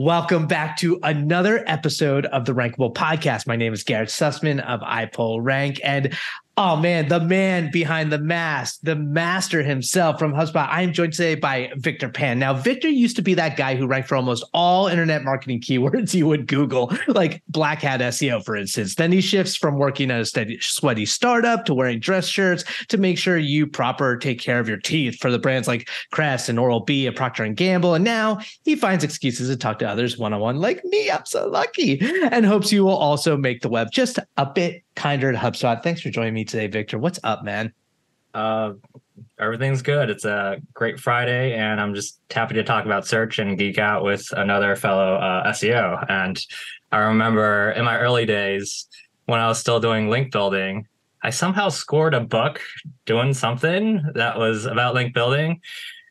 Welcome back to another episode of the Rankable Podcast. My name is Garrett Sussman of iPullRank, and Oh man, the man behind the mask, the master himself from HubSpot. I am joined today by Victor Pan. Now, Victor used to be that guy who ranked for almost all internet marketing keywords you would Google, like black hat SEO, for instance. Then he shifts from working at a steady, sweaty startup to wearing dress shirts to make sure you proper take care of your teeth for the brands like Crest and Oral B Procter and Gamble. And now he finds excuses to talk to others one on one, like me. I'm so lucky, and hopes you will also make the web just a bit kinder at HubSpot. Thanks for joining me today, Victor. What's up, man? Uh, everything's good. It's a great Friday, and I'm just happy to talk about search and geek out with another fellow uh, SEO. And I remember in my early days when I was still doing link building, I somehow scored a book doing something that was about link building.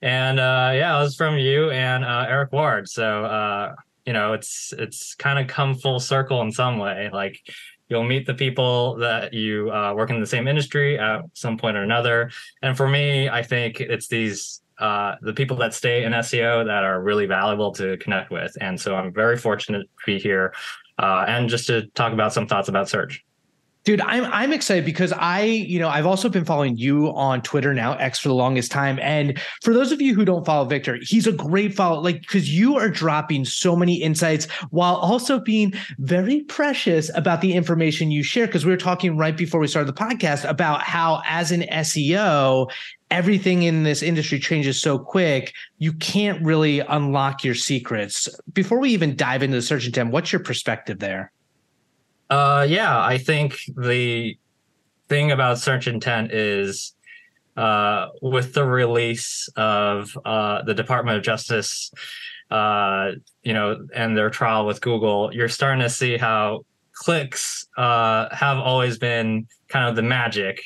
And uh, yeah, it was from you and uh, Eric Ward. So uh, you know, it's it's kind of come full circle in some way. Like You'll meet the people that you uh, work in the same industry at some point or another. And for me, I think it's these uh, the people that stay in SEO that are really valuable to connect with. And so I'm very fortunate to be here uh, and just to talk about some thoughts about search. Dude, I'm I'm excited because I, you know, I've also been following you on Twitter now, X for the longest time. And for those of you who don't follow Victor, he's a great follow, like because you are dropping so many insights while also being very precious about the information you share. Because we were talking right before we started the podcast about how, as an SEO, everything in this industry changes so quick, you can't really unlock your secrets. Before we even dive into the search intent, what's your perspective there? Uh, yeah, I think the thing about search intent is uh, with the release of uh, the Department of Justice, uh, you know, and their trial with Google, you're starting to see how clicks uh, have always been kind of the magic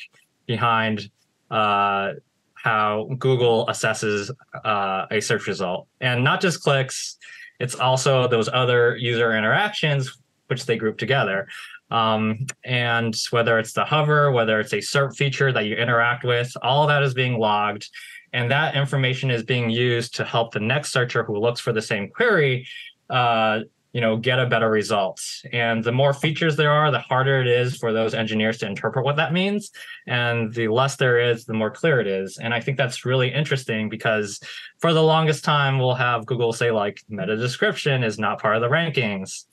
behind uh, how Google assesses uh, a search result, and not just clicks. It's also those other user interactions which they group together. Um, and whether it's the hover, whether it's a SERP feature that you interact with, all of that is being logged. And that information is being used to help the next searcher who looks for the same query, uh, you know, get a better result. And the more features there are, the harder it is for those engineers to interpret what that means. And the less there is, the more clear it is. And I think that's really interesting because for the longest time, we'll have Google say like meta description is not part of the rankings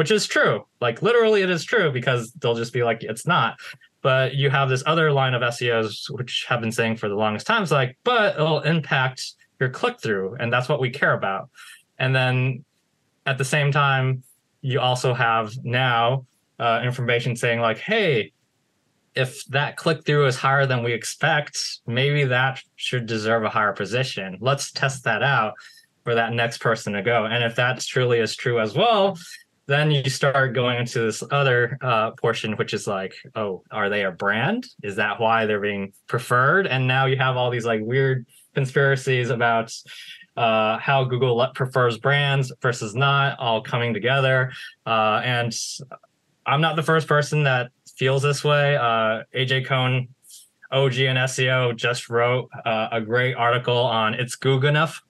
which is true. Like literally, it is true because they'll just be like, it's not. But you have this other line of SEOs which have been saying for the longest time, it's like, but it'll impact your click through, and that's what we care about. And then at the same time, you also have now uh, information saying like, hey, if that click through is higher than we expect, maybe that should deserve a higher position. Let's test that out for that next person to go. And if that truly is true as well, then you start going into this other uh, portion, which is like, oh, are they a brand? Is that why they're being preferred? And now you have all these like weird conspiracies about uh, how Google prefers brands versus not, all coming together. Uh, and I'm not the first person that feels this way. Uh, AJ Kohn, OG and SEO, just wrote uh, a great article on it's Google enough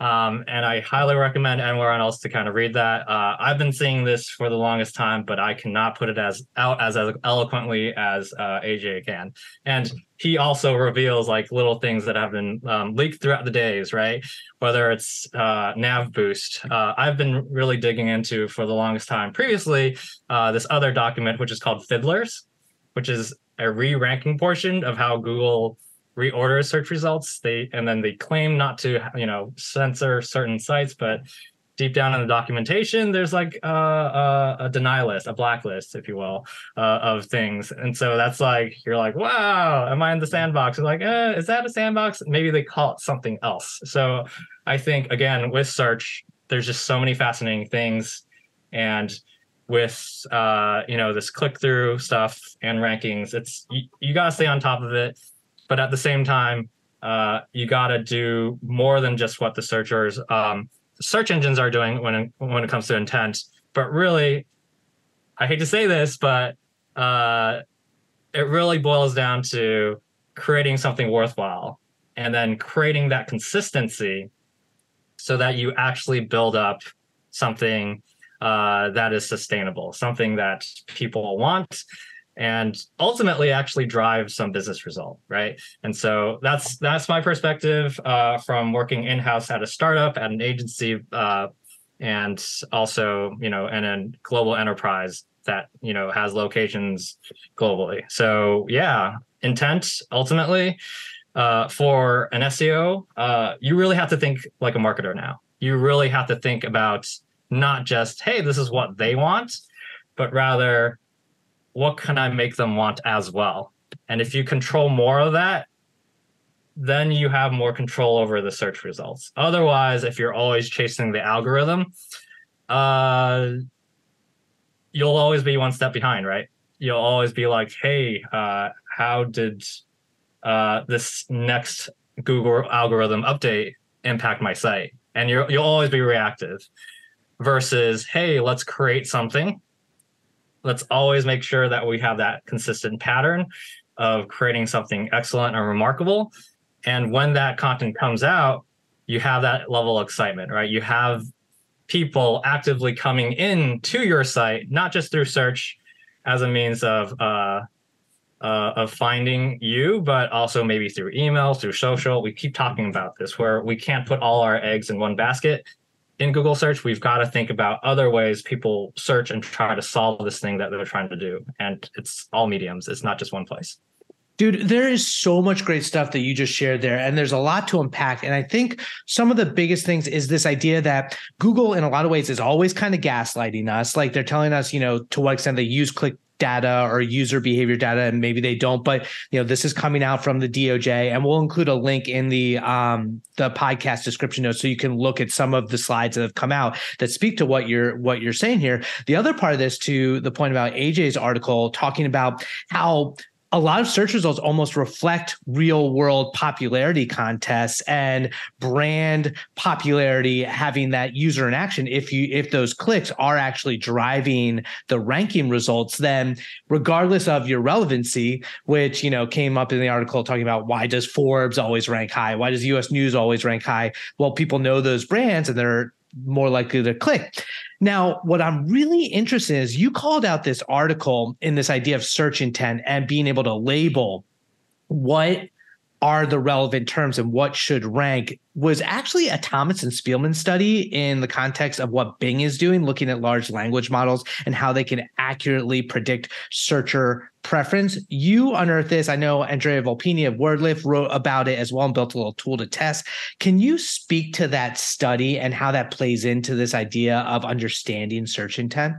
um, and I highly recommend anyone else to kind of read that. Uh, I've been seeing this for the longest time, but I cannot put it as out as, as eloquently as uh, AJ can. And he also reveals like little things that have been um, leaked throughout the days, right? Whether it's uh, Nav Boost. Uh, I've been really digging into for the longest time previously uh, this other document, which is called Twiddlers, which is a re-ranking portion of how Google reorder search results. They and then they claim not to, you know, censor certain sites, but deep down in the documentation, there's like a, a, a deny list, a blacklist, if you will, uh, of things. And so that's like you're like, wow, am I in the sandbox? You're like, eh, is that a sandbox? Maybe they call it something else. So I think again with search, there's just so many fascinating things, and with uh, you know this click through stuff and rankings, it's you, you got to stay on top of it but at the same time, uh, you got to do more than just what the searchers, um, search engines are doing when it, when it comes to intent. But really, I hate to say this, but uh, it really boils down to creating something worthwhile and then creating that consistency so that you actually build up something uh, that is sustainable, something that people want, and ultimately actually drive some business result, right? And so that's that's my perspective uh, from working in house at a startup, at an agency, uh, and also you know, and a global enterprise that you know has locations globally. So yeah, intent ultimately uh, for an SEO, uh, you really have to think like a marketer now. You really have to think about not just, hey, this is what they want, but rather, what can I make them want as well? And if you control more of that, then you have more control over the search results. Otherwise, if you're always chasing the algorithm, uh, you'll always be one step behind, right? You'll always be like, hey, uh, how did uh, this next Google algorithm update impact my site? And you you'll always be reactive versus, hey, let's create something. Let's always make sure that we have that consistent pattern of creating something excellent and remarkable. And when that content comes out, you have that level of excitement, right? You have people actively coming in to your site, not just through search as a means of uh, uh, of finding you, but also maybe through email, through social. We keep talking about this where we can't put all our eggs in one basket. In Google search, we've got to think about other ways people search and try to solve this thing that they're trying to do. And it's all mediums, it's not just one place. Dude, there is so much great stuff that you just shared there, and there's a lot to unpack. And I think some of the biggest things is this idea that Google, in a lot of ways, is always kind of gaslighting us. Like they're telling us, you know, to what extent they use click data or user behavior data and maybe they don't but you know this is coming out from the DOJ and we'll include a link in the um the podcast description notes so you can look at some of the slides that have come out that speak to what you're what you're saying here. The other part of this to the point about AJ's article talking about how a lot of search results almost reflect real world popularity contests and brand popularity having that user interaction if you if those clicks are actually driving the ranking results then regardless of your relevancy which you know came up in the article talking about why does forbes always rank high? Why does us news always rank high? Well people know those brands and they're more likely to click. Now, what I'm really interested in is you called out this article in this idea of search intent and being able to label what are the relevant terms and what should rank was actually a Thomas and Spielman study in the context of what Bing is doing, looking at large language models and how they can accurately predict searcher preference. You unearthed this. I know Andrea Volpini of WordLift wrote about it as well and built a little tool to test. Can you speak to that study and how that plays into this idea of understanding search intent?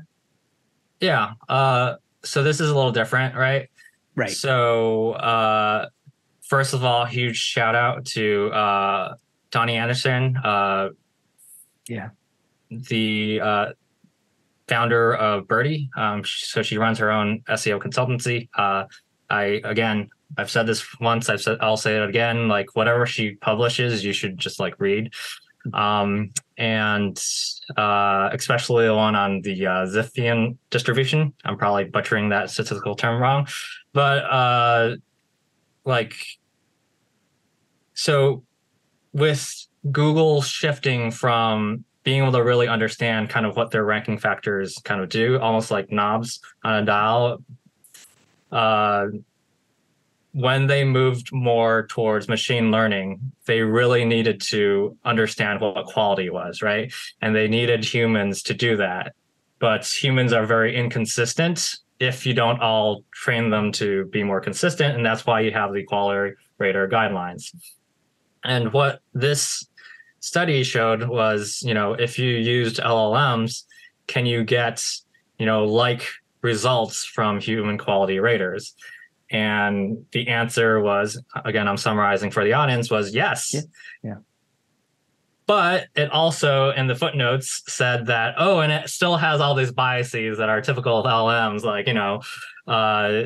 Yeah. Uh, so this is a little different, right? Right. So uh, first of all, huge shout out to uh, Donnie Anderson. Uh, yeah. The uh, founder of Birdie. Um, so she runs her own SEO consultancy. Uh, I again, I've said this once. I've said I'll say it again. Like whatever she publishes, you should just like read. Um, and uh, especially the one on the uh, Zipfian distribution. I'm probably butchering that statistical term wrong, but uh, like so with Google shifting from being able to really understand kind of what their ranking factors kind of do, almost like knobs on a dial. Uh, when they moved more towards machine learning, they really needed to understand what quality was, right? And they needed humans to do that. But humans are very inconsistent if you don't all train them to be more consistent. And that's why you have the quality rater guidelines. And what this study showed was, you know, if you used LLMs, can you get, you know, like results from human quality raters? And the answer was, again, I'm summarizing for the audience, was yes. Yeah. yeah. But it also in the footnotes said that, oh, and it still has all these biases that are typical of LLMs, like, you know, uh,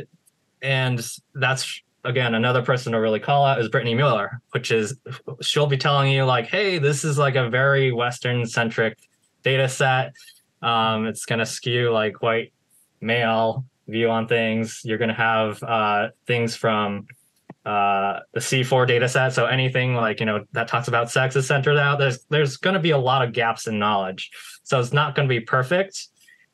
and that's again, another person to really call out is Britney Muller, which is she'll be telling you like, hey, this is like a very Western centric data set. Um, it's going to skew like white male view on things. You're going to have uh, things from uh, the C4 data set. So anything like, you know, that talks about sex is centered out. There's there's going to be a lot of gaps in knowledge. So it's not going to be perfect.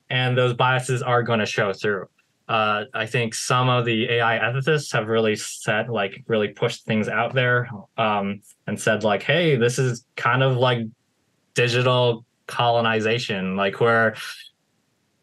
And those biases are going to show through. Uh, I think some of the AI ethicists have really said, like, really pushed things out there um, and said, like, hey, this is kind of like digital colonization, like where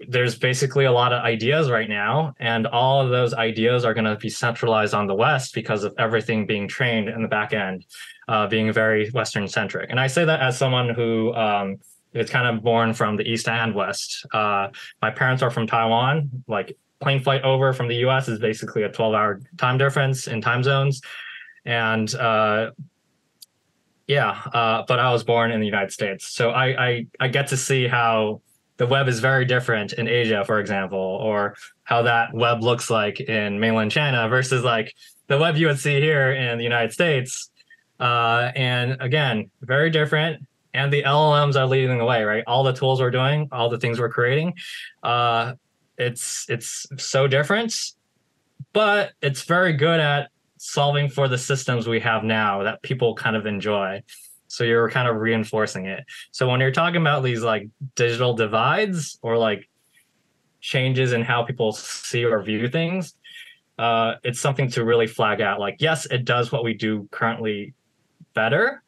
there's basically a lot of ideas right now, and all of those ideas are going to be centralized on the West because of everything being trained in the back end, uh, being very Western centric. And I say that as someone who um, is kind of born from the East and West. Uh, my parents are from Taiwan. Like plane flight over from the U.S. is basically a 12 hour time difference in time zones, and uh, yeah, uh, but I was born in the United States, so I, I I get to see how the web is very different in Asia, for example, or how that web looks like in mainland China versus like the web you would see here in the United States. Uh, and again, very different. And the LLMs are leading the way, right? All the tools we're doing, all the things we're creating, uh, it's it's so different, but it's very good at solving for the systems we have now that people kind of enjoy. So you're kind of reinforcing it. So when you're talking about these like digital divides or like changes in how people see or view things, uh, it's something to really flag out. Like, yes, it does what we do currently better,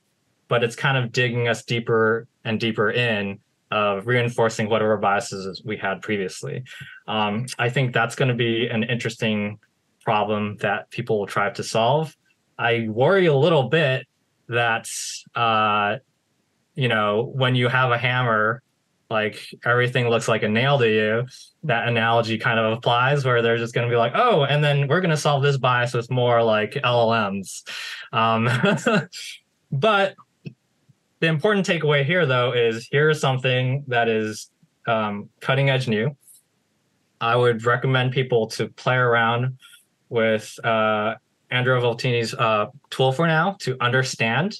but it's kind of digging us deeper and deeper in of reinforcing whatever biases we had previously. Um, I think that's going to be an interesting problem that people will try to solve. I worry a little bit that uh, you know when you have a hammer like everything looks like a nail to you that analogy kind of applies where they're just going to be like oh and then we're going to solve this bias with more like llms um, but the important takeaway here though is here's something that is um, cutting edge new i would recommend people to play around with uh, Andrea Volpini's uh, tool for now to understand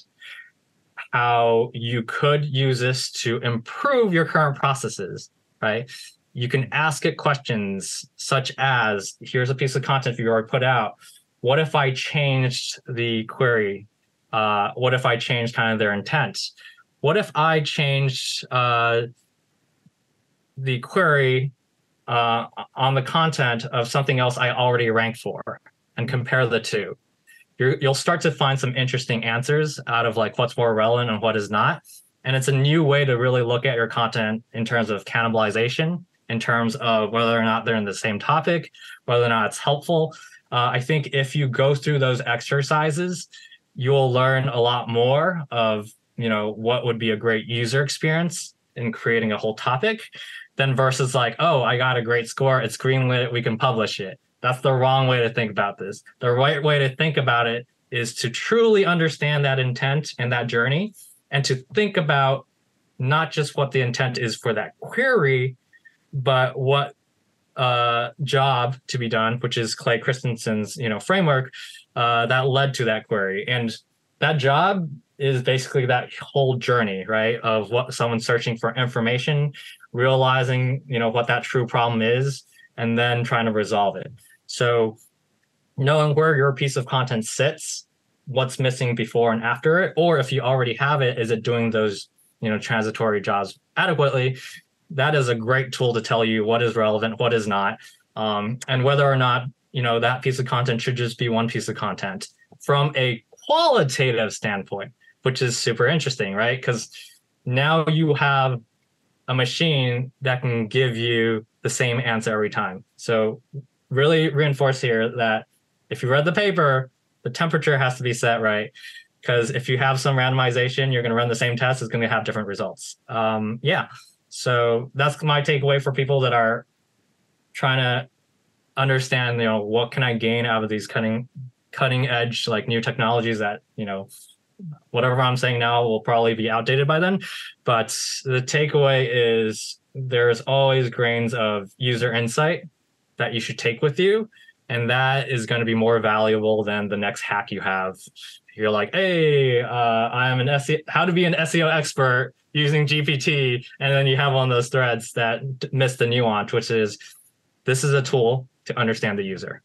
how you could use this to improve your current processes, right? You can ask it questions such as here's a piece of content you already put out. What if I changed the query? Uh, what if I changed kind of their intent? What if I changed uh, the query uh, on the content of something else I already ranked for? and compare the two. you will start to find some interesting answers out of like what's more relevant and what is not. And it's a new way to really look at your content in terms of cannibalization, in terms of whether or not they're in the same topic, whether or not it's helpful. Uh, I think if you go through those exercises, you will learn a lot more of you know what would be a great user experience in creating a whole topic than versus like oh i got a great score it's greenlit we can publish it that's the wrong way to think about this. The right way to think about it is to truly understand that intent and that journey and to think about not just what the intent is for that query, but what uh, job to be done, which is Clay Christensen's you know framework uh, that led to that query, and that job is basically that whole journey, right, of what someone's searching for information, realizing you know what that true problem is, and then trying to resolve it. So knowing where your piece of content sits, what's missing before and after it, or if you already have it, is it doing those, you know, transitory jobs adequately? That is a great tool to tell you what is relevant, what is not, um, and whether or not you know that piece of content should just be one piece of content from a qualitative standpoint, which is super interesting, right? Because now you have a machine that can give you the same answer every time. So really reinforce here that if you read the paper, the temperature has to be set right. Because if you have some randomization, you're going to run the same test, it's going to have different results. Um, yeah. So that's my takeaway for people that are trying to understand, you know, what can I gain out of these cutting cutting edge like new technologies that, you know, whatever I'm saying now will probably be outdated by then. But the takeaway is there's always grains of user insight that you should take with you. And that is going to be more valuable than the next hack you have. You're like, hey, uh, I'm an SEO, how to be an SEO expert using GPT. And then you have of those threads that miss the nuance, which is this is a tool to understand the user.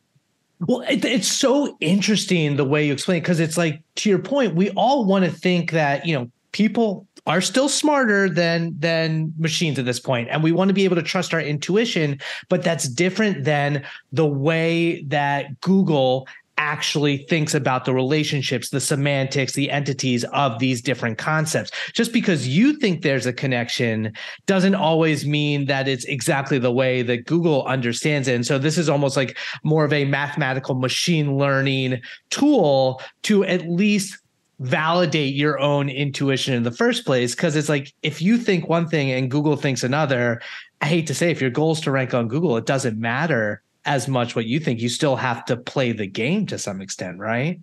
Well, it, it's so interesting the way you explain it because it's like to your point, we all want to think that you know people are still smarter than than machines at this point and we want to be able to trust our intuition but that's different than the way that google actually thinks about the relationships, the semantics, the entities of these different concepts. Just because you think there's a connection doesn't always mean that it's exactly the way that Google understands it. And so this is almost like more of a mathematical machine learning tool to at least validate your own intuition in the first place because it's like if you think one thing and google thinks another i hate to say if your goal is to rank on google it doesn't matter as much what you think. You still have to play the game to some extent right?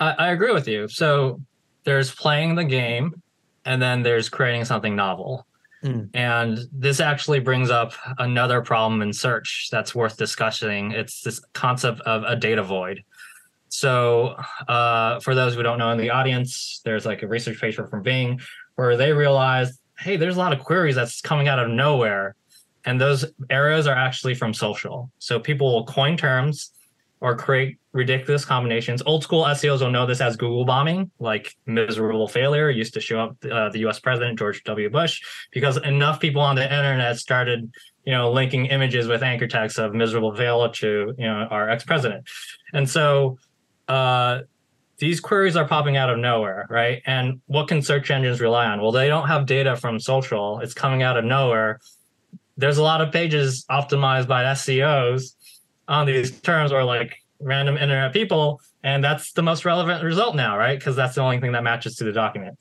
I, I agree with you. So there's playing the game and then there's creating something novel. Mm. and this actually brings up another problem in search that's worth discussing. It's this concept of a data void. So, uh, for those who don't know in the audience, there's like a research paper from Bing where they realized, hey, there's a lot of queries that's coming out of nowhere. And those arrows are actually from social. So people will coin terms or create ridiculous combinations. Old school SEOs will know this as Google bombing, like miserable failure used to show up uh, the US president, George W. Bush, because enough people on the internet started, you know, linking images with anchor text of miserable failure to, you know, our ex-president. And so uh, these queries are popping out of nowhere, right? And what can search engines rely on? Well, they don't have data from social. It's coming out of nowhere. There's a lot of pages optimized by SEOs on these terms or like random internet people. And that's the most relevant result now, right? Because that's the only thing that matches to the document.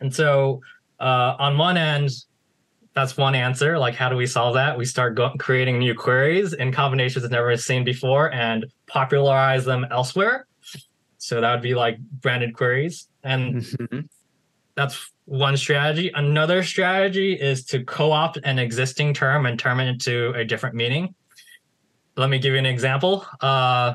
And so uh, on one end, that's one answer. Like, how do we solve that? We start go- creating new queries in combinations that never seen before and popularize them elsewhere. So that would be like branded queries. And mm-hmm. That's one strategy. Another strategy is to co opt an existing term and turn it into a different meaning. Let me give you an example. Uh,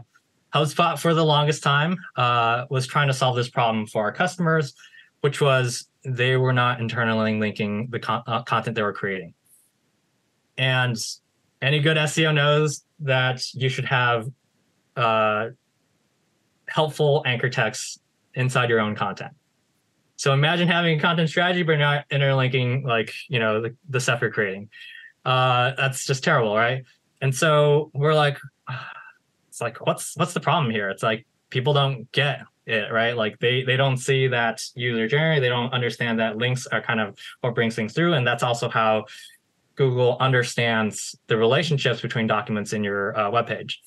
HubSpot, for the longest time, uh, was trying to solve this problem for our customers, which was they were not internally linking the con- uh, content they were creating. And any good SEO knows that you should have uh, helpful anchor text inside your own content. So imagine having a content strategy, but not interlinking like you know the, the stuff you're creating. Uh, that's just terrible, right? And so we're like, it's like, what's what's the problem here? It's like people don't get it right like they they don't see that user journey they don't understand that links are kind of what brings things through and that's also how google understands the relationships between documents in your uh, web page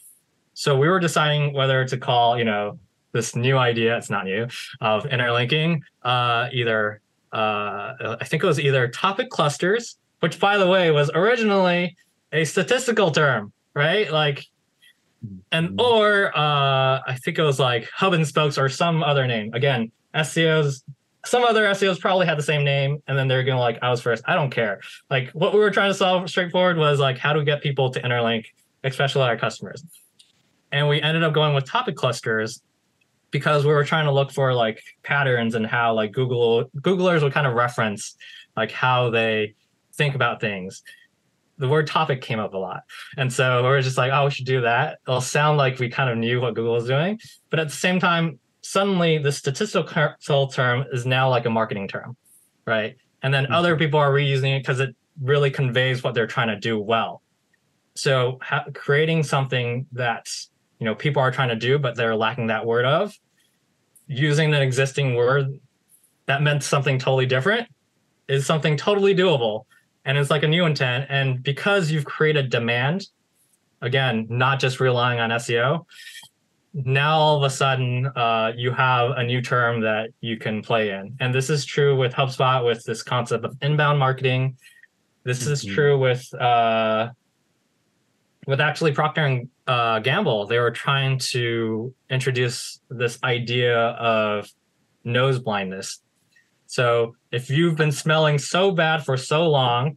so we were deciding whether to call you know this new idea it's not new of interlinking uh, either uh, i think it was either topic clusters which by the way was originally a statistical term right like and mm-hmm. or uh, I think it was like Hub and Spokes or some other name. Again, SEOs, some other SEOs probably had the same name, and then they're gonna like I was first. I don't care. Like what we were trying to solve straightforward was like how do we get people to interlink, especially our customers. And we ended up going with topic clusters because we were trying to look for like patterns and how like Google Googlers would kind of reference like how they think about things the word topic came up a lot. And so we are just like, oh, we should do that. It'll sound like we kind of knew what Google was doing. But at the same time, suddenly the statistical term is now like a marketing term, right? And then mm-hmm. other people are reusing it because it really conveys what they're trying to do well. So ha- creating something that you know people are trying to do, but they're lacking that word of, using an existing word that meant something totally different, is something totally doable and it's like a new intent. And because you've created demand, again, not just relying on SEO, now all of a sudden uh, you have a new term that you can play in. And this is true with HubSpot with this concept of inbound marketing. This mm-hmm. is true with uh, with actually Procter and uh, Gamble. They were trying to introduce this idea of nose blindness so if you've been smelling so bad for so long,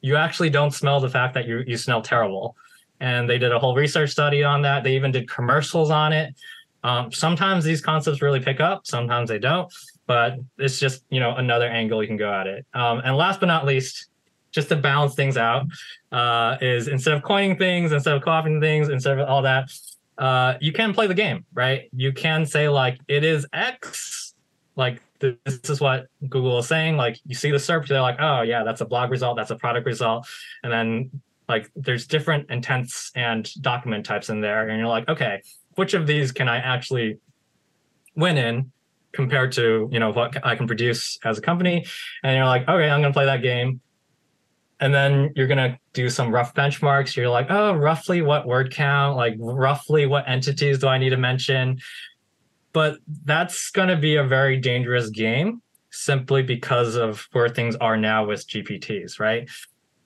you actually don't smell the fact that you you smell terrible. And they did a whole research study on that. They even did commercials on it. Um, sometimes these concepts really pick up, sometimes they don't. But it's just you know another angle you can go at it. Um, and last but not least, just to balance things out, uh, is instead of coining things, instead of copying things, instead of all that, uh, you can play the game, right? You can say like it is X, like this is what Google is saying. Like you see the SERP, they're like, oh yeah, that's a blog result, that's a product result, and then like there's different intents and document types in there, and you're like, okay, which of these can I actually win in compared to you know what I can produce as a company? And you're like, okay, I'm gonna play that game. And then you're gonna do some rough benchmarks. You're like, oh, roughly what word count, like roughly what entities do I need to mention? but that's going to be a very dangerous game simply because of where things are now with GPTs, right?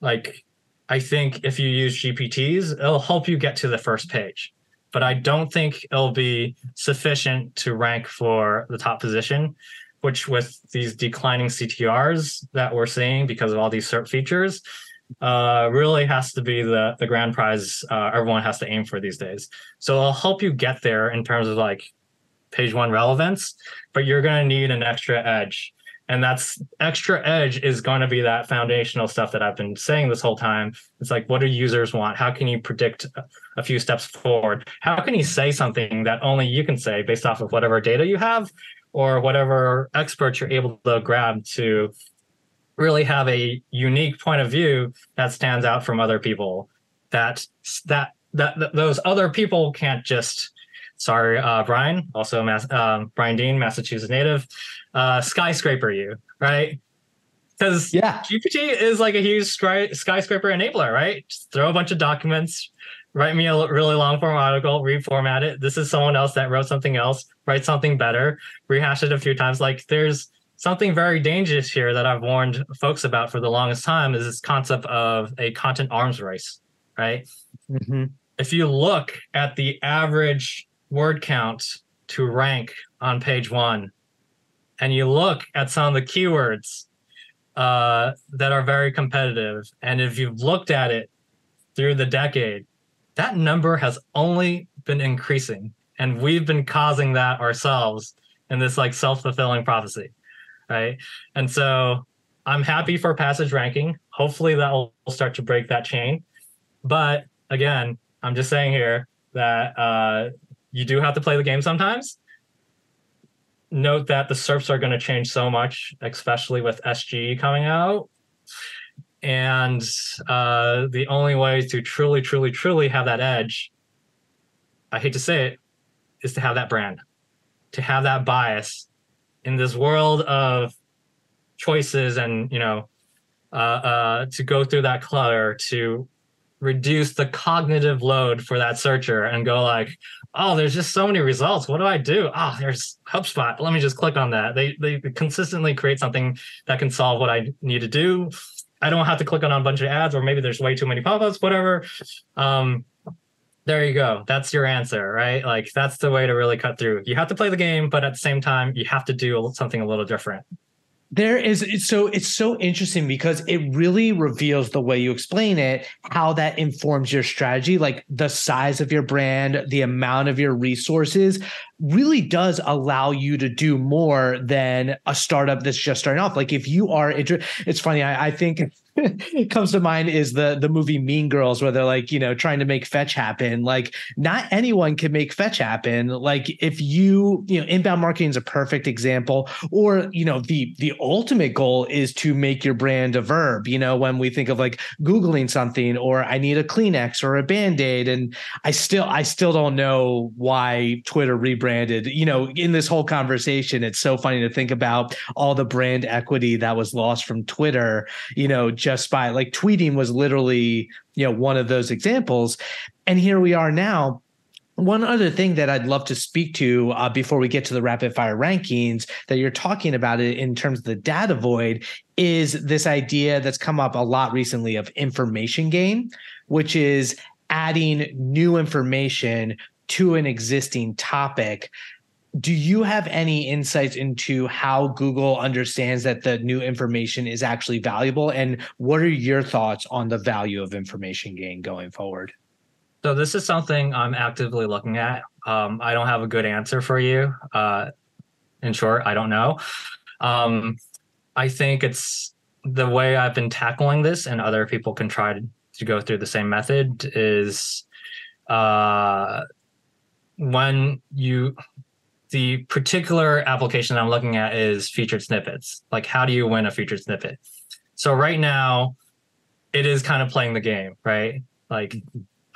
Like, I think if you use GPTs, it'll help you get to the first page, but I don't think it'll be sufficient to rank for the top position. Which, with these declining CTRs that we're seeing because of all these SERP features, uh, really has to be the the grand prize uh, everyone has to aim for these days. So it'll help you get there in terms of like page one relevance, but you're going to need an extra edge. And that's extra edge is going to be that foundational stuff that I've been saying this whole time. It's like, what do users want? How can you predict a few steps forward? How can you say something that only you can say based off of whatever data you have or whatever experts you're able to grab to really have a unique point of view that stands out from other people that that that, that those other people can't just sorry, uh, Brian, also Mass- um, Brian Dean, Massachusetts native, uh, skyscraper you, right? Because yeah, GPT is like a huge skyscraper enabler, right? Just throw a bunch of documents, write me a really long form article, reformat it. This is someone else that wrote something else, write something better, rehash it a few times. Like there's something very dangerous here that I've warned folks about for the longest time is this concept of a content arms race, right? Mm-hmm. If you look at the average word count to rank on page one, and you look at some of the keywords uh, that are very competitive, and if you've looked at it through the decade, that number has only been increasing, and we've been causing that ourselves in this like self-fulfilling prophecy, right? And so I'm happy for passage ranking. Hopefully that will start to break that chain. But again, I'm just saying here that uh, you do have to play the game sometimes. Note that the SERPs are going to change so much, especially with SGE coming out. And uh, the only way to truly, truly, truly have that edge, I hate to say it, is to have that brand, to have that bias in this world of choices and, you know, uh, uh, to go through that clutter, to reduce the cognitive load for that searcher and go like, oh, there's just so many results. What do I do? Oh, there's HubSpot. Let me just click on that. They they consistently create something that can solve what I need to do. I don't have to click on a bunch of ads, or maybe there's way too many pop-ups, whatever. Um, there you go. That's your answer, right? Like that's the way to really cut through. You have to play the game, but at the same time, you have to do something a little different there is so it's so interesting because it really reveals the way you explain it how that informs your strategy like the size of your brand the amount of your resources really does allow you to do more than a startup that's just starting off like if you are it's funny I, I think comes to mind is the the movie Mean Girls, where they're like, you know, trying to make fetch happen. Like, not anyone can make fetch happen. Like, if you, you know, inbound marketing is a perfect example. Or, you know, the the ultimate goal is to make your brand a verb. You know, when we think of like googling something, or I need a Kleenex or a Band Aid, and I still I still don't know why Twitter rebranded. You know, in this whole conversation, it's so funny to think about all the brand equity that was lost from Twitter. You know just by like tweeting was literally, you know, one of those examples. And here we are now. One other thing that I'd love to speak to uh, before we get to the rapid fire rankings that you're talking about it in terms of the data void is this idea that's come up a lot recently of information gain, which is adding new information to an existing topic do you have any insights into how Google understands that the new information is actually valuable? And what are your thoughts on the value of information gain going forward? So, this is something I'm actively looking at. Um, I don't have a good answer for you. Uh, in short, I don't know. Um, I think it's the way I've been tackling this, and other people can try to, to go through the same method, is uh, when you the particular application I'm looking at is featured snippets. Like, how do you win a featured snippet? So right now, it is kind of playing the game, right? Like,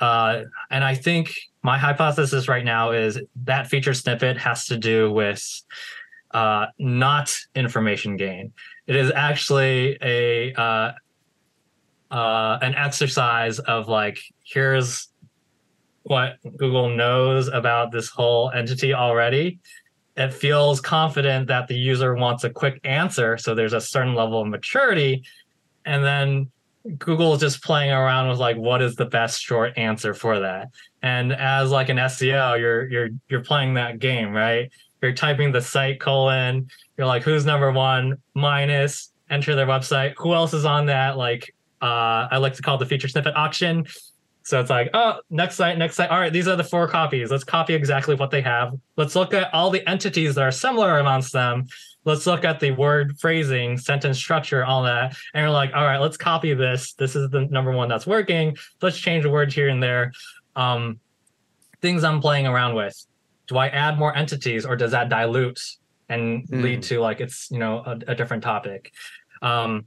uh, and I think my hypothesis right now is that feature snippet has to do with uh, not information gain. It is actually a uh, uh, an exercise of like, here's what Google knows about this whole entity already. It feels confident that the user wants a quick answer. So there's a certain level of maturity. And then Google is just playing around with like what is the best short answer for that. And as like an SEO, you're you're you're playing that game, right? You're typing the site colon, you're like who's number one, minus, enter their website. Who else is on that? Like uh I like to call the feature snippet auction so it's like, oh, next site, next site. All right, these are the four copies. Let's copy exactly what they have. Let's look at all the entities that are similar amongst them. Let's look at the word phrasing, sentence structure, all that. And you're like, all right, let's copy this. This is the number one that's working. Let's change a word here and there. Um, things I'm playing around with. Do I add more entities or does that dilute and mm. lead to like it's you know a, a different topic? Um,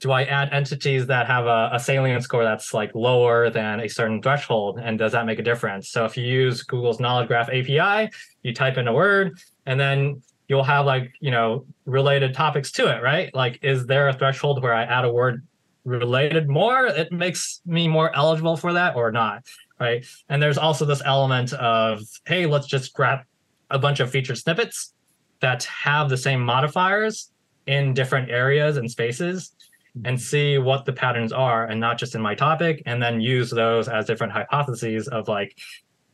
do I add entities that have a, a, salient score that's like lower than a certain threshold? And does that make a difference? So if you use Google's Knowledge Graph API, you type in a word and then you'll have like, you know, related topics to it, right? Like, is there a threshold where I add a word related more? It makes me more eligible for that or not, right? And there's also this element of, hey, let's just grab a bunch of featured snippets that have the same modifiers in different areas and spaces and see what the patterns are and not just in my topic and then use those as different hypotheses of like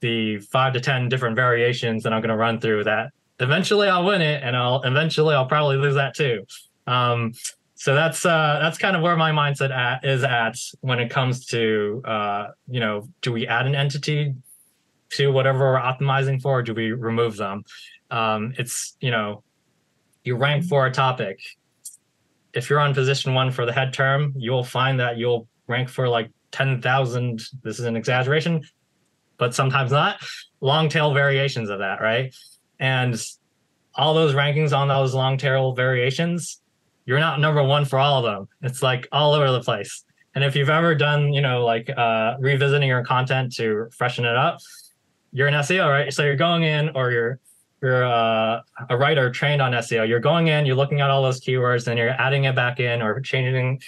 the five to ten different variations that i'm going to run through that eventually i'll win it and i'll eventually i'll probably lose that too. Um, so that's uh, that's kind of where my mindset at, is at when it comes to uh, you know do we add an entity to whatever we're optimizing for or do we remove them? Um, it's you know you rank for a topic if you're on position one for the head term, you'll find that you'll rank for like 10,000. This is an exaggeration, but sometimes not. Long tail variations of that, right? And all those rankings on those long tail variations, you're not number one for all of them. It's like all over the place. And if you've ever done, you know, like uh, revisiting your content to freshen it up, you're an SEO, right? So you're going in or you're you're a, a writer trained on SEO, you're going in, you're looking at all those keywords, and you're adding it back in or changing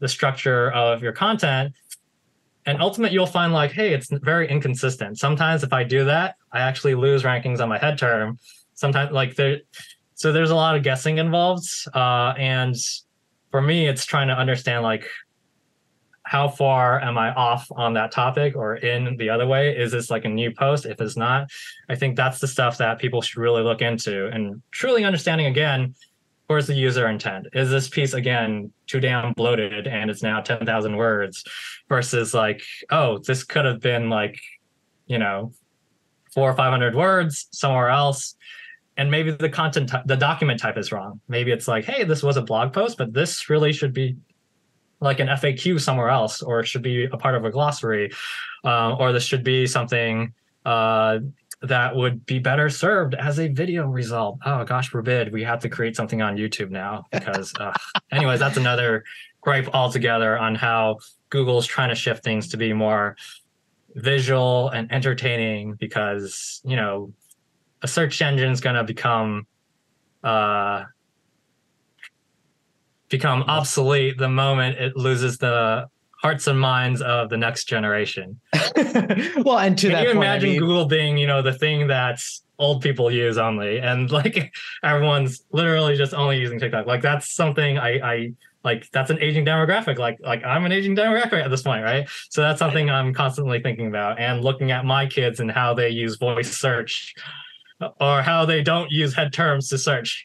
the structure of your content. And ultimately, you'll find like, hey, it's very inconsistent. Sometimes if I do that, I actually lose rankings on my head term. Sometimes like there, so there's a lot of guessing involved. Uh, and for me, it's trying to understand like how far am I off on that topic or in the other way? Is this like a new post? If it's not, I think that's the stuff that people should really look into and truly understanding again, where's the user intent? Is this piece again too damn bloated and it's now 10,000 words versus like, oh, this could have been like, you know, four or 500 words somewhere else. And maybe the content, the document type is wrong. Maybe it's like, hey, this was a blog post, but this really should be like an FAQ somewhere else, or it should be a part of a glossary, uh, or this should be something uh, that would be better served as a video result. Oh gosh, forbid we have to create something on YouTube now because, uh, anyways, that's another gripe altogether on how Google's trying to shift things to be more visual and entertaining because you know a search engine is going to become uh become obsolete the moment it loses the hearts and minds of the next generation. well, and to Can that you point, imagine I mean, Google being, you know, the thing that's old people use only, and like everyone's literally just only using TikTok. Like that's something I, I like. That's an aging demographic. Like, like I'm an aging demographic at this point, right? So that's something I'm constantly thinking about and looking at my kids and how they use voice search or how they don't use head terms to search.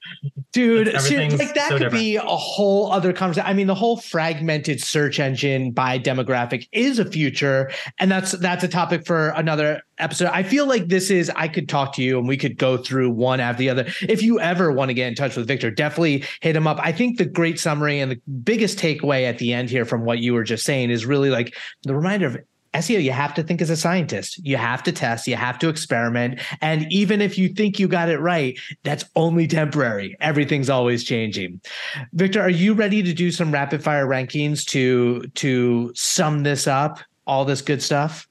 Dude, like that so could different. be a whole other conversation. I mean, the whole fragmented search engine by demographic is a future, and that's that's a topic for another episode. I feel like this is I could talk to you and we could go through one after the other. If you ever want to get in touch with Victor, definitely hit him up. I think the great summary and the biggest takeaway at the end here from what you were just saying is really like the reminder of SEO, you have to think as a scientist. You have to test, you have to experiment. And even if you think you got it right, that's only temporary. Everything's always changing. Victor, are you ready to do some rapid fire rankings to to sum this up? All this good stuff?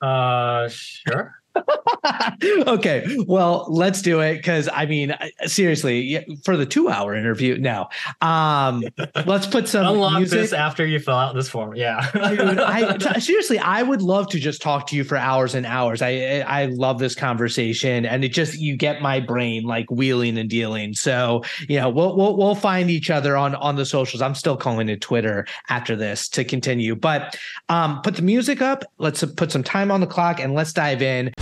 Uh sure. okay, well, let's do it because I mean, seriously, for the two-hour interview, now, Um, let's put some unlock music. this after you fill out this form. Yeah, dude. I seriously, I would love to just talk to you for hours and hours. I I love this conversation, and it just you get my brain like wheeling and dealing. So you know, we'll we'll we'll find each other on on the socials. I'm still calling it Twitter after this to continue, but um, put the music up. Let's put some time on the clock, and let's dive in.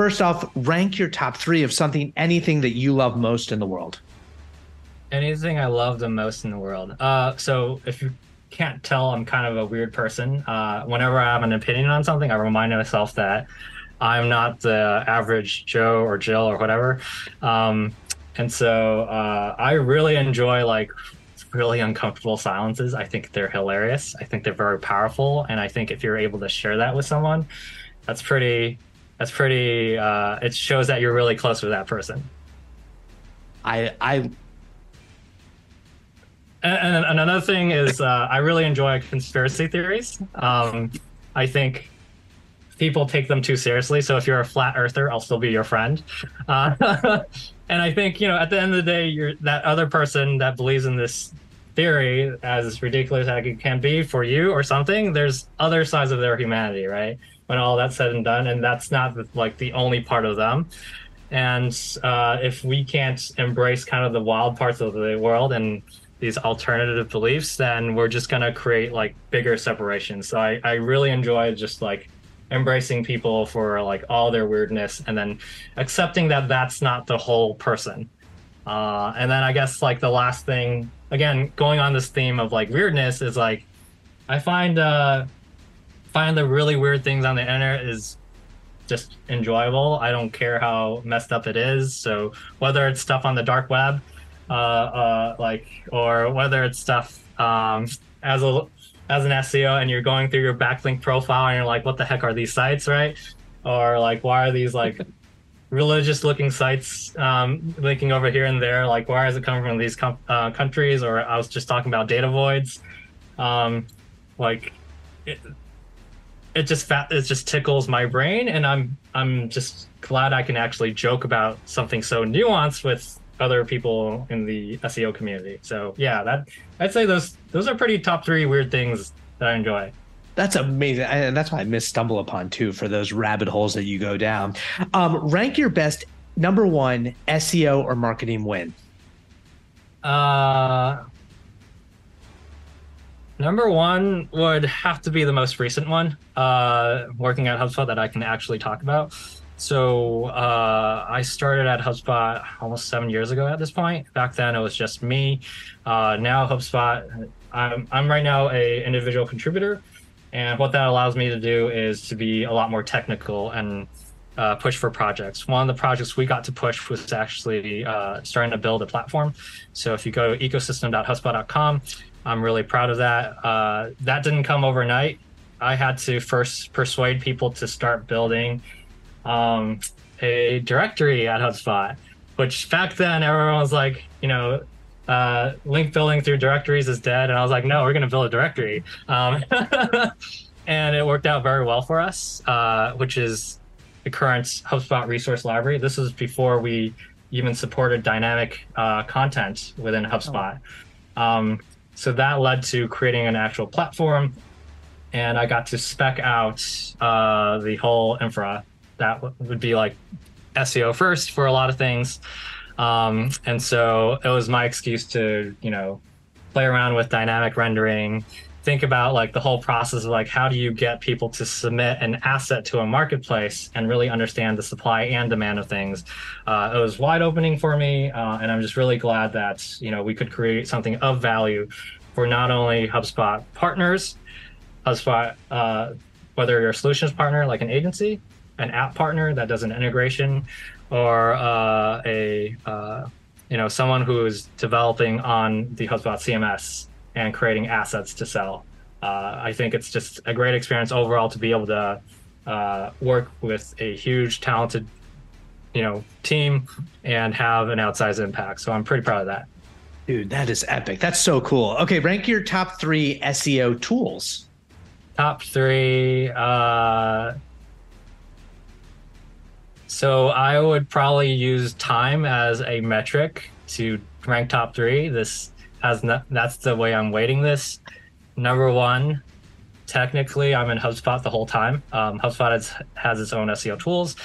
First off, rank your top three of something, anything that you love most in the world. Anything I love the most in the world. Uh, so if you can't tell, I'm kind of a weird person. Uh, whenever I have an opinion on something, I remind myself that I'm not the average Joe or Jill or whatever. Um, and so uh, I really enjoy like really uncomfortable silences. I think they're hilarious. I think they're very powerful, and I think if you're able to share that with someone, that's pretty that's pretty uh, it shows that you're really close with that person. I i and, another thing is uh, i really enjoy conspiracy theories. Um, i think people take them too seriously. So if you're a flat earther i'll still be your friend. Uh, and i think you know at the end of the day you're that other person that believes in this theory as ridiculous as it can be for you or something there's other sides of their humanity right when all that's said and done and that's not like the only part of them. And uh, if we can't embrace kind of the wild parts of the world and these alternative beliefs then we're just going to create like bigger separations. So I, I really enjoy just like embracing people for like all their weirdness and then accepting that that's not the whole person. Uh, and then i guess like the last thing again going on this theme of like weirdness is like i find uh find the really weird things on the internet is just enjoyable. I don't care how messed up it is. So whether it's stuff on the dark web, uh, uh, like, or whether it's stuff um, as a as an SEO and you're going through your backlink profile and you're like, what the heck are these sites, right? Or like, why are these like religious looking sites um, linking over here and there? Like, why is it coming from these com- uh, countries? Or I was just talking about data voids. Um, like, it, it just fat it just tickles my brain and i'm i'm just glad i can actually joke about something so nuanced with other people in the seo community. So yeah that i'd say those those are pretty top three weird things that i enjoy. That's amazing. And that's why i miss StumbleUpon too for those rabbit holes that you go down. Um, rank your best number one seo or marketing win. Uh Number one would have to be the most recent one, uh, working at HubSpot that I can actually talk about. So uh, I started at HubSpot almost seven years ago at this point. Back then it was just me. Uh, now HubSpot, I'm, I'm right now a individual contributor. And what that allows me to do is to be a lot more technical and uh, push for projects. One of the projects we got to push was actually uh, starting to build a platform. So if you go to ecosystem.hubspot.com, I'm really proud of that. Uh, that didn't come overnight. I had to first persuade people to start building um, a directory at HubSpot, which back then everyone was like, you know, uh, link building through directories is dead. And I was like, no, we're going to build a directory. Um, and it worked out very well for us, uh, which is the current HubSpot resource library. This was before we even supported dynamic uh, content within HubSpot. Oh. Um, so that led to creating an actual platform and i got to spec out uh, the whole infra. That w- would be like seo first for a lot of things. Um, and so it was my excuse to you know play around with dynamic rendering think about like the whole process of like how do you get people to submit an asset to a marketplace and really understand the supply and demand of things? Uh, it was wide opening for me uh, and i'm just really glad that you know we could create something of value for not only hubspot partners hubspot uh, whether you're a solutions partner like an agency an app partner that does an integration or uh, a uh, you know someone who is developing on the HubSpot CMS and creating assets to sell. Uh, I think it's just a great experience overall to be able to uh, work with a huge, talented, you know, team and have an outsized impact. So I'm pretty proud of that. Dude, that is epic. That's so cool. Okay, rank your top three SEO tools. Top three. Uh, so I would probably use time as a metric to rank top three. This not, that's the way I'm weighting this. Number one, technically I'm in HubSpot the whole time. Um, HubSpot has, has its own SEO tools,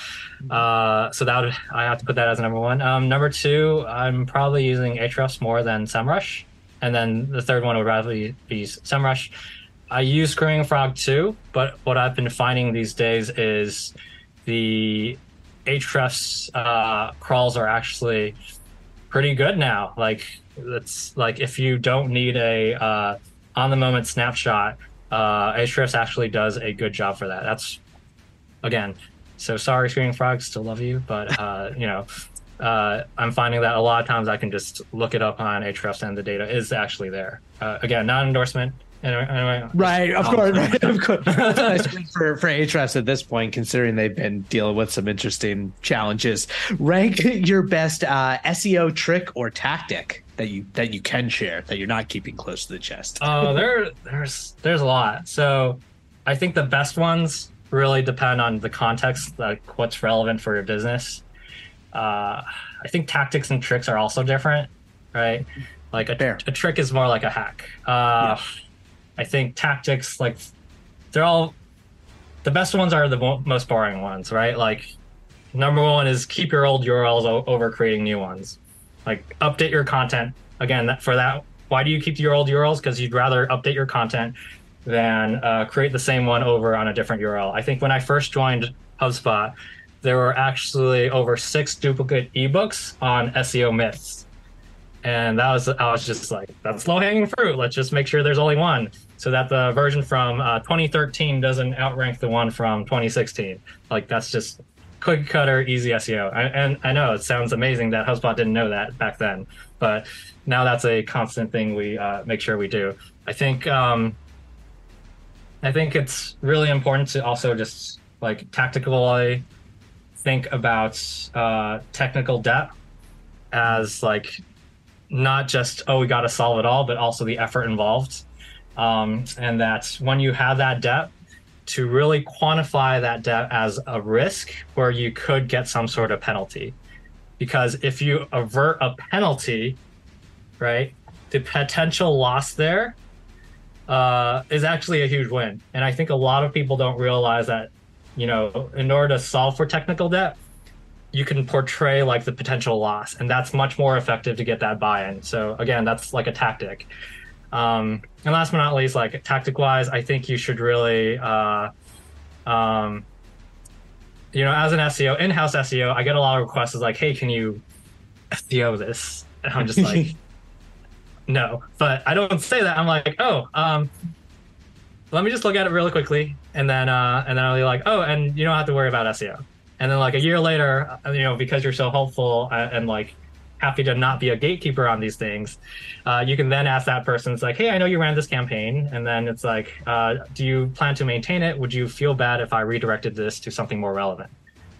uh, so that would, I have to put that as number one. Um, number two, I'm probably using Ahrefs more than SEMrush, and then the third one would probably be SEMrush. I use Screaming Frog too, but what I've been finding these days is the Ahrefs uh, crawls are actually pretty good now. Like it's like if you don't need a uh, on the moment snapshot, uh, Ahrefs actually does a good job for that. That's again. So sorry, Screaming Frog, still love you, but uh, you know, uh, I'm finding that a lot of times I can just look it up on Ahrefs and the data is actually there. Uh, again, not endorsement. Anyway, anyway, right, of course, right, of course. That's nice for for Ahrefs at this point, considering they've been dealing with some interesting challenges. Rank your best uh, SEO trick or tactic that you that you can share that you're not keeping close to the chest. Oh, uh, there there's there's a lot. So, I think the best ones really depend on the context, like what's relevant for your business. Uh, I think tactics and tricks are also different, right? Like a, a trick is more like a hack. Uh, yeah I think tactics like they're all the best ones are the most boring ones, right? Like number one is keep your old URLs o- over creating new ones. Like update your content again. That, for that, why do you keep your old URLs? Because you'd rather update your content than uh, create the same one over on a different URL. I think when I first joined HubSpot, there were actually over six duplicate ebooks on SEO myths. And that was, I was just like, that's low hanging fruit. Let's just make sure there's only one so that the version from uh, 2013 doesn't outrank the one from 2016. Like that's just quick cutter, easy SEO. I, and I know it sounds amazing that HubSpot didn't know that back then, but now that's a constant thing we uh, make sure we do. I think um, I think it's really important to also just like tactically think about uh, technical debt as like not just oh we got to solve it all, but also the effort involved um, and that when you have that debt, to really quantify that debt as a risk where you could get some sort of penalty. Because if you avert a penalty, right, the potential loss there uh, is actually a huge win. And I think a lot of people don't realize that, you know, in order to solve for technical debt, you can portray like the potential loss, and that's much more effective to get that buy-in. So again, that's like a tactic. Um, and last but not least, like tactic wise, I think you should really, uh, um, you know, as an SEO, in house SEO, I get a lot of requests like, hey, can you SEO this? And I'm just like, no. But I don't say that. I'm like, oh, um, let me just look at it really quickly. And then, uh, and then I'll be like, oh, and you don't have to worry about SEO. And then like a year later, uh, you know, because you're so helpful and, uh, and like happy to not be a gatekeeper on these things, uh, you can then ask that person, it's like, hey, I know you ran this campaign. And then it's like, uh, do you plan to maintain it? Would you feel bad if I redirected this to something more relevant?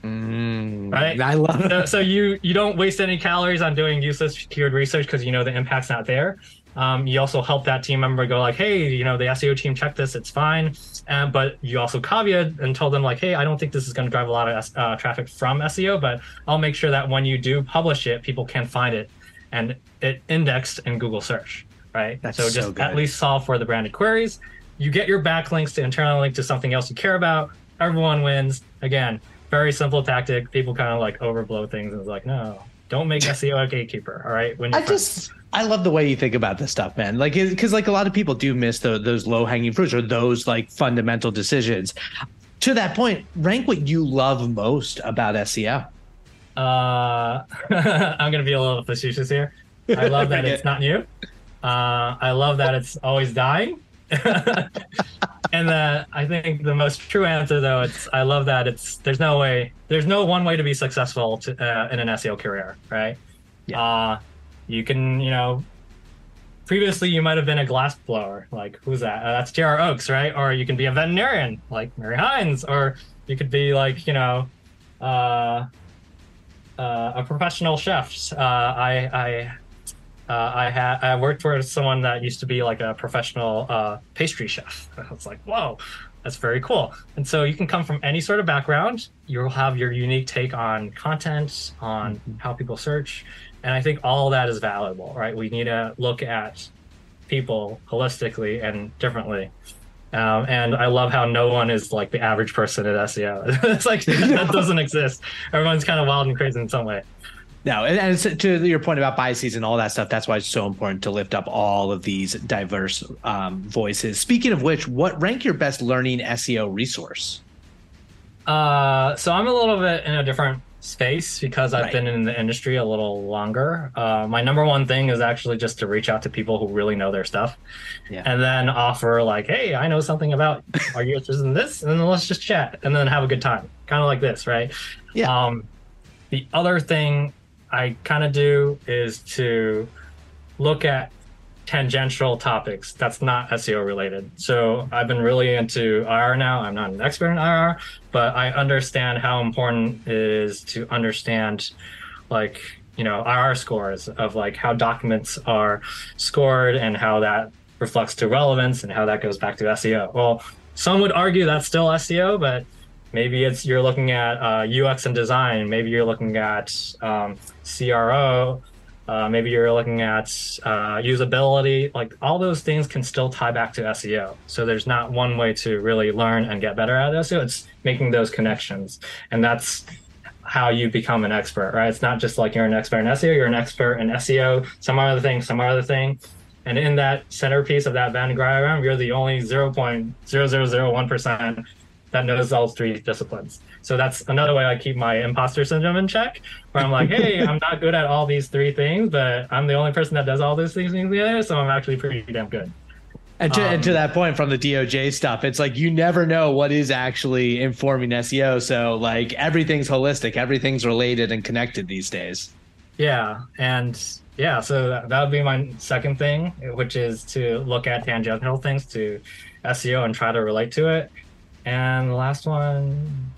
Mm, right. I love it. So, so, you you don't waste any calories on doing useless keyword research because you know the impact's not there. Um, you also help that team member go like, hey, you know, the SEO team checked this, it's fine. Um, but you also caveat and tell them like, hey, I don't think this is going to drive a lot of uh, traffic from SEO, but I'll make sure that when you do publish it, people can find it and it indexed in Google search, right? That's so just so at least solve for the branded queries. You get your backlinks to internal link to something else you care about. Everyone wins. Again, very simple tactic. People kind of like overblow things and it's like, no, don't make SEO a gatekeeper. All right. When I just I love the way you think about this stuff, man. Like, because like a lot of people do miss the, those low hanging fruits or those like fundamental decisions. To that point, rank what you love most about SEO. Uh, I'm gonna be a little facetious here. I love that it's not new. Uh, I love that it's always dying. and uh, I think the most true answer, though, it's I love that it's there's no way, there's no one way to be successful to, uh, in an SEO career, right? Yeah. Uh, you can, you know, previously you might have been a glass blower, like who's that? Uh, that's J.R. Oakes, right? Or you can be a veterinarian, like Marie Haynes, or you could be like, you know, uh, uh, a professional chef. Uh, I I uh, I had I worked for someone that used to be like a professional uh, pastry chef. I was like, whoa, that's very cool. And so you can come from any sort of background. You'll have your unique take on content, on Mhm. how people search, and I think all that is valuable, right? We need to look at people holistically and differently. Um, and I love how no one is like the average person at SEO. it's like that doesn't exist. Everyone's kind of wild and crazy in some way. No, and, to your point about biases and all that stuff, that's why it's so important to lift up all of these diverse um, voices. Speaking of which, what rank your best learning SEO resource? Uh, so I'm a little bit in a different space because I've Right. been in the industry a little longer. Uh, my number one thing is actually just to reach out to people who really know their stuff, Yeah. and then offer like, "Hey, I know something about. Are you interested in this?" And then let's just chat, and then have a good time, kind of like this, right? Yeah. Um, the other thing I kind of do is to look at tangential topics that's not SEO related. So I've been really into IR now. I'm not an expert in IR, but I understand how important it is to understand like, you know, IR scores of like how documents are scored and how that reflects to relevance and how that goes back to SEO. Well, some would argue that's still SEO, but maybe it's you're looking at uh, UX and design. Maybe you're looking at um, CRO. Uh, maybe you're looking at uh, usability. Like all those things can still tie back to SEO. So there's not one way to really learn and get better at SEO. It's making those connections, and that's how you become an expert, right? It's not just like you're an expert in SEO. You're an expert in SEO, some other thing, some other thing. And in that centerpiece of that Venn diagram, you're the only 0.0001% that knows all three disciplines. So that's another way I keep my imposter syndrome in check, where I'm like, hey, I'm not good at all these three things, but I'm the only person that does all those things together, so I'm actually pretty damn good. And to, and to Um, that point from the DOJ stuff, it's like you never know what is actually informing SEO. So like everything's holistic, everything's related and connected these days. Yeah, and yeah, so that, that would be my second thing, which is to look at tangential things to SEO and try to relate to it. And the last one,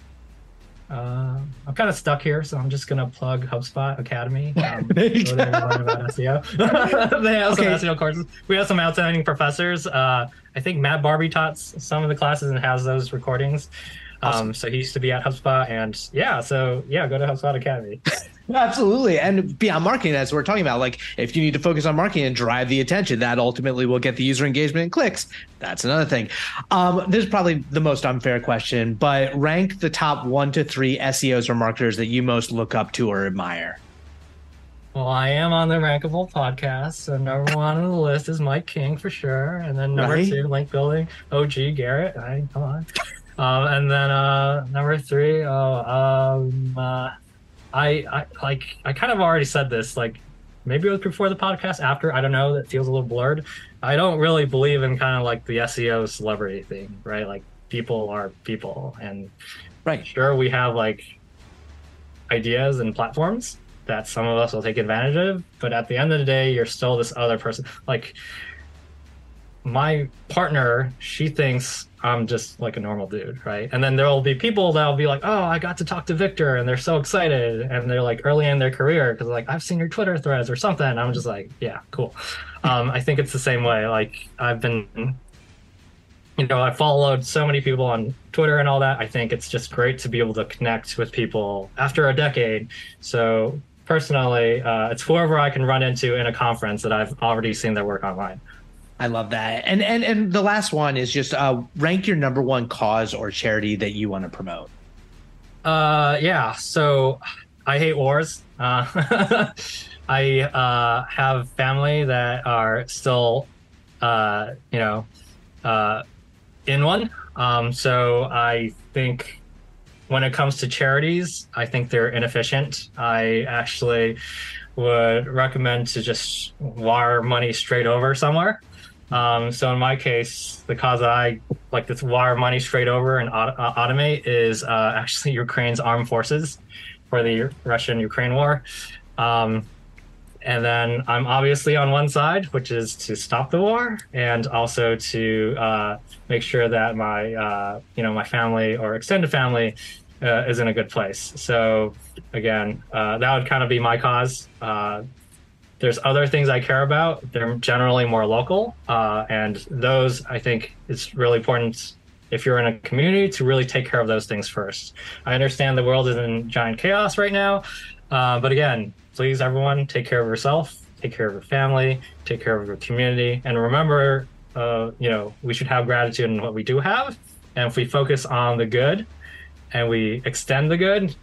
uh, I'm kind of stuck here, so I'm just gonna plug HubSpot Academy. Um, There you go there learn about SEO. they have Okay. some SEO courses. We have some outstanding professors. Uh, I think Matt Barby taught some of the classes and has those recordings. Awesome. Um, so he used to be at HubSpot, and yeah, so yeah, go to HubSpot Academy. Absolutely. And beyond marketing, as we're talking about, like if you need to focus on marketing and drive the attention, that ultimately will get the user engagement and clicks. That's another thing. Um, this is probably the most unfair question, but rank the top one to three SEOs or marketers that you most look up to or admire. Well, I am on the Rankable podcast, so number one on the list is Mike King for sure, and then number Right. two, link building, OG Garrett. I come on, um, and then uh, number three, oh, um, uh, I, I like I kind of already said this, like maybe it was before the podcast, after I don't know. That feels a little blurred. I don't really believe in kind of like the SEO celebrity thing, right? Like people are people, and Right. sure we have like ideas and platforms that some of us will take advantage of but at the end of the day you're still this other person like my partner she thinks i'm just like a normal dude right and then there'll be people that'll be like oh i got to talk to victor and they're so excited and they're like early in their career because like i've seen your twitter threads or something i'm just like yeah cool um, i think it's the same way like i've been you know, I followed so many people on Twitter and all that. I think it's just great to be able to connect with people after a decade. So personally, uh, it's whoever I can run into in a conference that I've already seen their work online. I love that. And and and the last one is just uh, rank your number one cause or charity that you want to promote. Uh, yeah. So I hate wars. Uh, I uh, have family that are still, uh, you know, uh, in one. Um, so I think when it comes to charities, I think they're inefficient. I actually would recommend to just wire money straight over somewhere. Um, so in my case, the cause that I like to wire money straight over and uh, automate is uh, actually Ukraine's armed forces for the Russian-Ukraine war. Um, and then I'm obviously on one side, which is to stop the war, and also to uh, make sure that my, uh, you know, my family or extended family uh, is in a good place. So again, uh, that would kind of be my cause. There's other things I care about. They're generally more local, uh, and those I think it's really important if you're in a community to really take care of those things first. I understand the world is in giant chaos right now, uh, but again, please everyone take care of yourself, take care of your family, take care of your community, and remember, uh, you know, we should have gratitude in what we do have, and if we focus on the good, and we extend the good,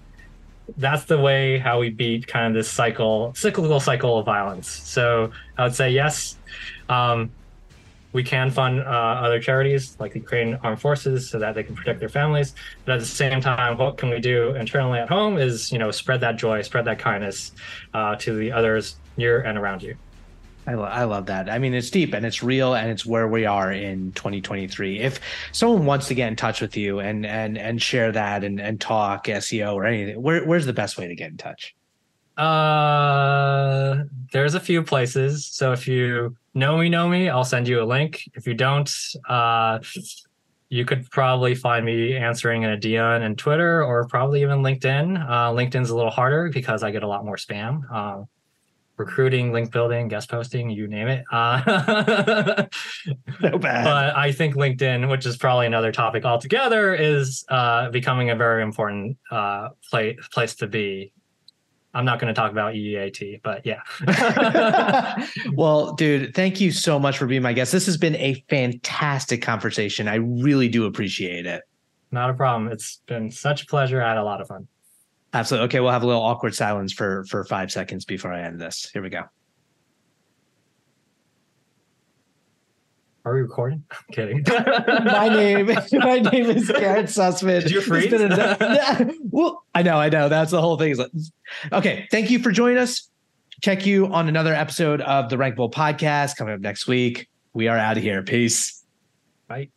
that's the way how we beat kind of this cycle, cyclical cycle of violence. So I would say yes, um, we can fund uh, other charities like the Ukrainian Armed Forces so that they can protect their families. But at the same time, what can we do internally at home is you know spread that joy, spread that kindness uh, to the others near and around you. I, lo- I love that. I mean, it's deep and it's real and it's where we are in 2023. If someone wants to get in touch with you and and and share that and and talk SEO or anything, where, where's the best way to get in touch? Uh, there's a few places. So if you know me, know me, I'll send you a link. If you don't, uh, you could probably find me answering in a DM and Twitter or probably even LinkedIn. Uh, LinkedIn's a little harder because I get a lot more spam. Uh, recruiting, link building, guest posting, you name it. Uh, no bad. But I think LinkedIn, which is probably another topic altogether, is uh, becoming a very important uh, play, place to be. I'm not going to talk about EEAT, but yeah. well, dude, thank you so much for being my guest. This has been a fantastic conversation. I really do appreciate it. Not a problem. It's been such a pleasure. I had a lot of fun. Absolutely. Okay, we'll have a little awkward silence for for five seconds before I end this. Here we go. Are we recording? I'm kidding. my name, my name is Garrett Sussman. Did you freeze? A, well, I know, I know. That's the whole thing. Okay, thank you for joining us. Check you on another episode of the Rankable podcast coming up next week. We are out of here. Peace. Bye.